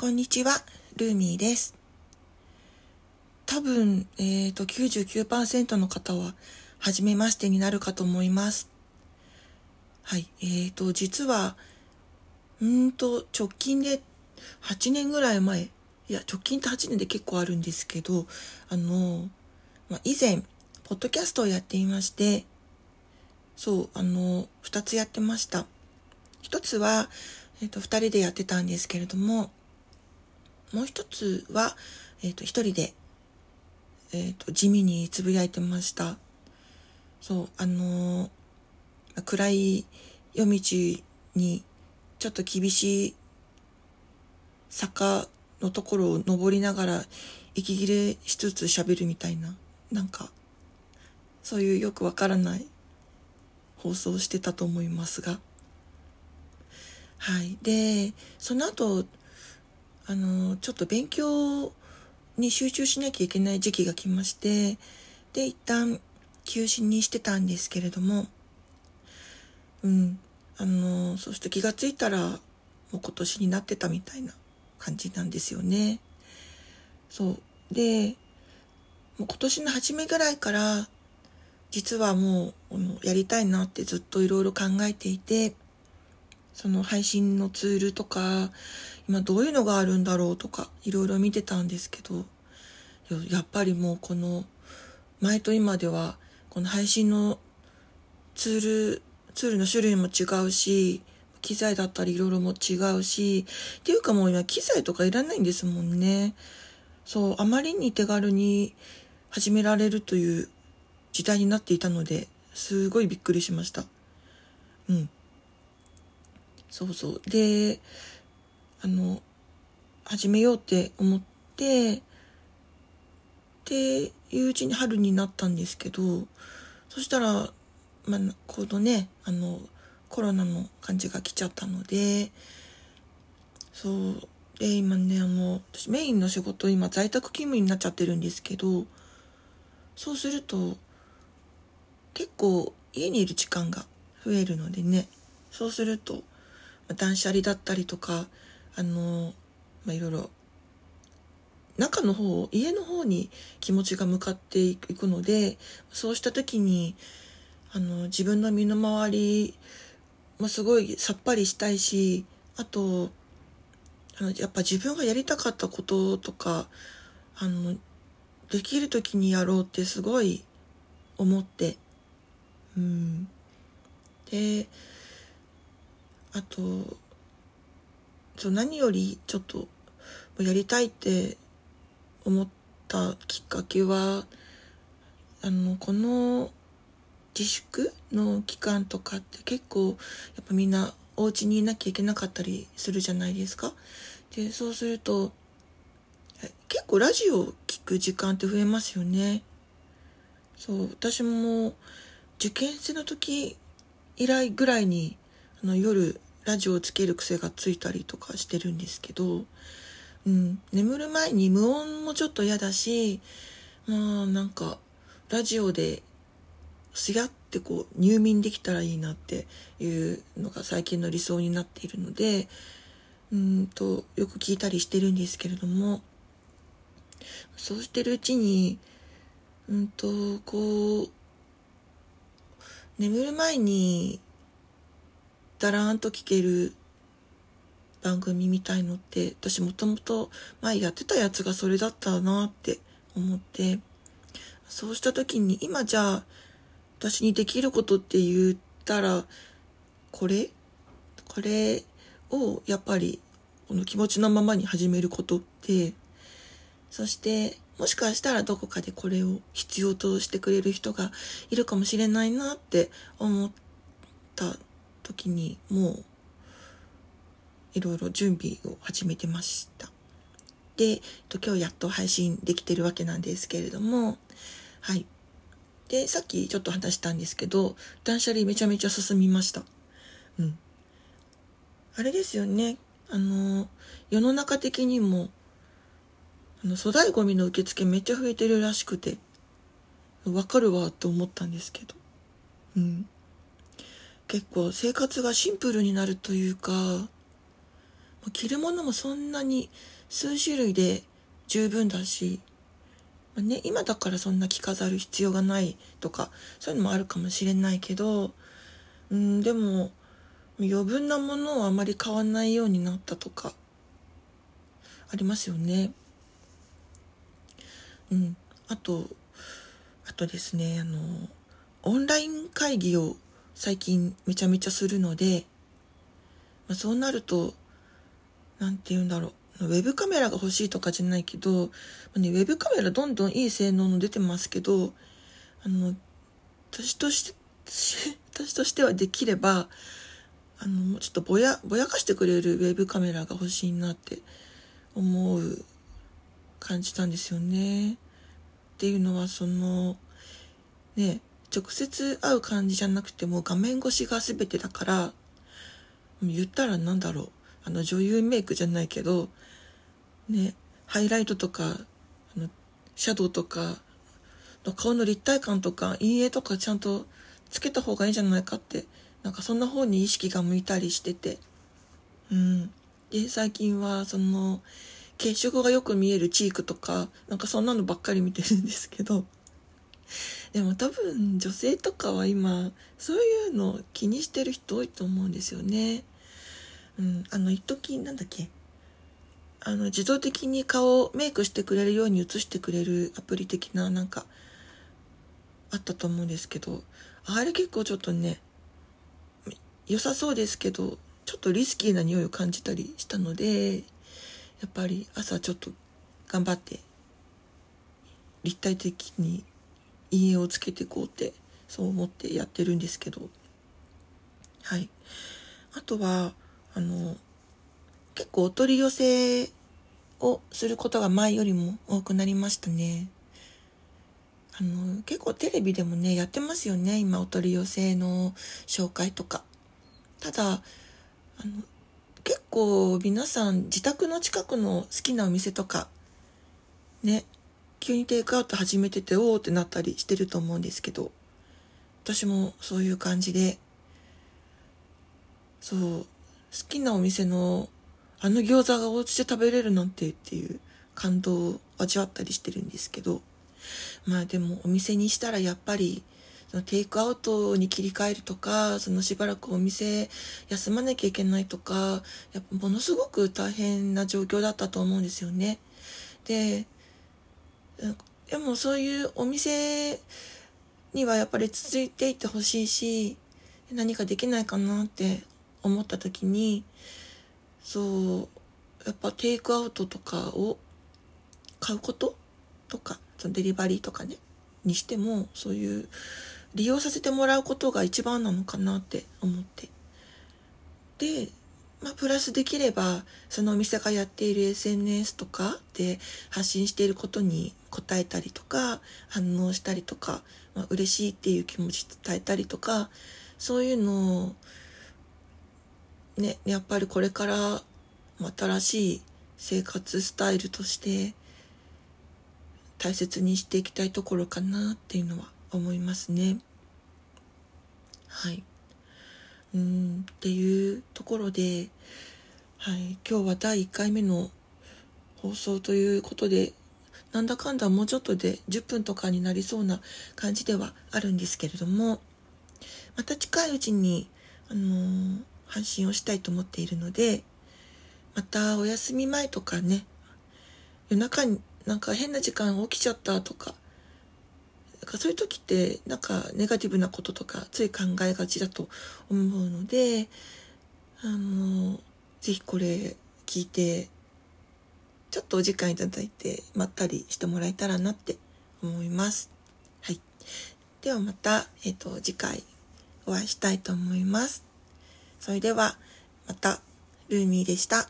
こんにちは、ルーミーです。多分、えっ、ー、と、99%の方は、初めましてになるかと思います。はい、えーと、実は、うんと、直近で8年ぐらい前、いや、直近って8年で結構あるんですけど、あの、まあ、以前、ポッドキャストをやっていまして、そう、あの、2つやってました。1つは、えっ、ー、と、2人でやってたんですけれども、もう一つは、えっ、ー、と、一人で、えっ、ー、と、地味につぶやいてました。そう、あのー、暗い夜道に、ちょっと厳しい坂のところを登りながら、息切れしつつ喋るみたいな、なんか、そういうよくわからない放送してたと思いますが。はい。で、その後、あの、ちょっと勉強に集中しなきゃいけない時期が来まして、で、一旦休止にしてたんですけれども、うん、あの、そして気がついたら、もう今年になってたみたいな感じなんですよね。そう。で、もう今年の初めぐらいから、実はもう、やりたいなってずっといろいろ考えていて、その配信のツールとか、今どういうのがあるんだろうとか、いろいろ見てたんですけど、やっぱりもうこの、前と今では、この配信のツール、ツールの種類も違うし、機材だったりいろいろも違うし、っていうかもう今機材とかいらないんですもんね。そう、あまりに手軽に始められるという時代になっていたので、すごいびっくりしました。うん。そうそう。で、あの、始めようって思って、っていううちに春になったんですけど、そしたら、まあ、このね、あの、コロナの感じが来ちゃったので、そう。で、今ね、あの、私メインの仕事、今在宅勤務になっちゃってるんですけど、そうすると、結構家にいる時間が増えるのでね、そうすると、断捨離だったりとか、あの、まあ、いろいろ、中の方、家の方に気持ちが向かっていくので、そうした時に、あの、自分の身の回りもすごいさっぱりしたいし、あと、あの、やっぱ自分がやりたかったこととか、あの、できる時にやろうってすごい思って、うん。で、あと、そう何よりちょっとやりたいって思ったきっかけは、あの、この自粛の期間とかって結構やっぱみんなお家にいなきゃいけなかったりするじゃないですか。で、そうすると、結構ラジオを聴く時間って増えますよね。そう、私も受験生の時以来ぐらいにあの夜ラジオをつける癖がついたりとかしてるんですけど、うん、眠る前に無音もちょっと嫌だし、まあなんかラジオですやってこう入眠できたらいいなっていうのが最近の理想になっているので、うんとよく聞いたりしてるんですけれども、そうしてるうちに、うんと、こう、眠る前にだらーんと聞ける番組みたいのって私もともと前やってたやつがそれだったなって思ってそうした時に今じゃあ私にできることって言ったらこれ？これをやっぱりこの気持ちのままに始めることってそしてもしかしたらどこかでこれを必要としてくれる人がいるかもしれないなって思った時にもういろいろ準備を始めてました。で、今日やっと配信できてるわけなんですけれども、はい。で、さっきちょっと話したんですけど、断捨離めちゃめちゃ進みました。うん。あれですよね。あの、世の中的にも、あの、粗大ゴミの受付めっちゃ増えてるらしくて、わかるわって思ったんですけど。うん。結構生活がシンプルになるというか、着るものもそんなに数種類で十分だし、まあ、ね、今だからそんな着飾る必要がないとか、そういうのもあるかもしれないけど、うん、でも、余分なものをあまり買わないようになったとか、ありますよね。うん。あと、あとですね、あの、オンライン会議を最近めちゃめちゃするので、まあ、そうなると、なんて言うんだろう。ウェブカメラが欲しいとかじゃないけど、まあね、ウェブカメラどんどんいい性能の出てますけど、あの、私として、私としてはできれば、あの、もうちょっとぼや、ぼやかしてくれるウェブカメラが欲しいなって思う感じたんですよね。っていうのは、その、ね、直接会う感じじゃなくても画面越しが全てだから、言ったらなんだろう。あの女優メイクじゃないけど、ね、ハイライトとか、あの、シャドウとか、顔の立体感とか、陰影とかちゃんとつけた方がいいんじゃないかって、なんかそんな方に意識が向いたりしてて。うん。で、最近はその、血色がよく見えるチークとか、なんかそんなのばっかり見てるんですけど、でも多分女性とかは今、そういうの気にしてる人多いと思うんですよね。うん、あの、一時なんだっけあの、自動的に顔をメイクしてくれるように映してくれるアプリ的ななんか、あったと思うんですけど、あれ結構ちょっとね、良さそうですけど、ちょっとリスキーな匂いを感じたりしたので、やっぱり朝ちょっと頑張って立体的に陰影をつけていこうってそう思ってやってるんですけど。はい。あとはあの結構お取り寄せをすることが前よりも多くなりましたね。あの結構テレビでもねやってますよね。今お取り寄せの紹介とか。ただあの結構皆さん自宅の近くの好きなお店とかね急にテイクアウト始めてておおってなったりしてると思うんですけど私もそういう感じでそう好きなお店のあの餃子がお家で食べれるなんてっていう感動を味わったりしてるんですけどまあでもお店にしたらやっぱりそのテイクアウトに切り替えるとかそのしばらくお店休まなきゃいけないとかやっぱものすごく大変な状況だったと思うんですよね。ででもそういうお店にはやっぱり続いていってほしいし、何かできないかなって思った時に、そう、やっぱテイクアウトとかを買うこととか、そのデリバリーとかね、にしても、そういう利用させてもらうことが一番なのかなって思って。で、まあ、プラスできれば、そのお店がやっている SNS とかで発信していることに答えたりとか、反応したりとか、まあ、嬉しいっていう気持ち伝えたりとか、そういうのを、ね、やっぱりこれから新しい生活スタイルとして大切にしていきたいところかなっていうのは思いますね。はい。うんっていうところで、はい、今日は第1回目の放送ということでなんだかんだもうちょっとで10分とかになりそうな感じではあるんですけれどもまた近いうちに、あのー、配信をしたいと思っているのでまたお休み前とかね夜中になんか変な時間起きちゃったとかかそういう時ってなんかネガティブなこととかつい考えがちだと思うのであのぜひこれ聞いてちょっとお時間いただいてまったりしてもらえたらなって思います。はい。ではまた、えっ、ー、と、次回お会いしたいと思います。それでは、また、ルーミーでした。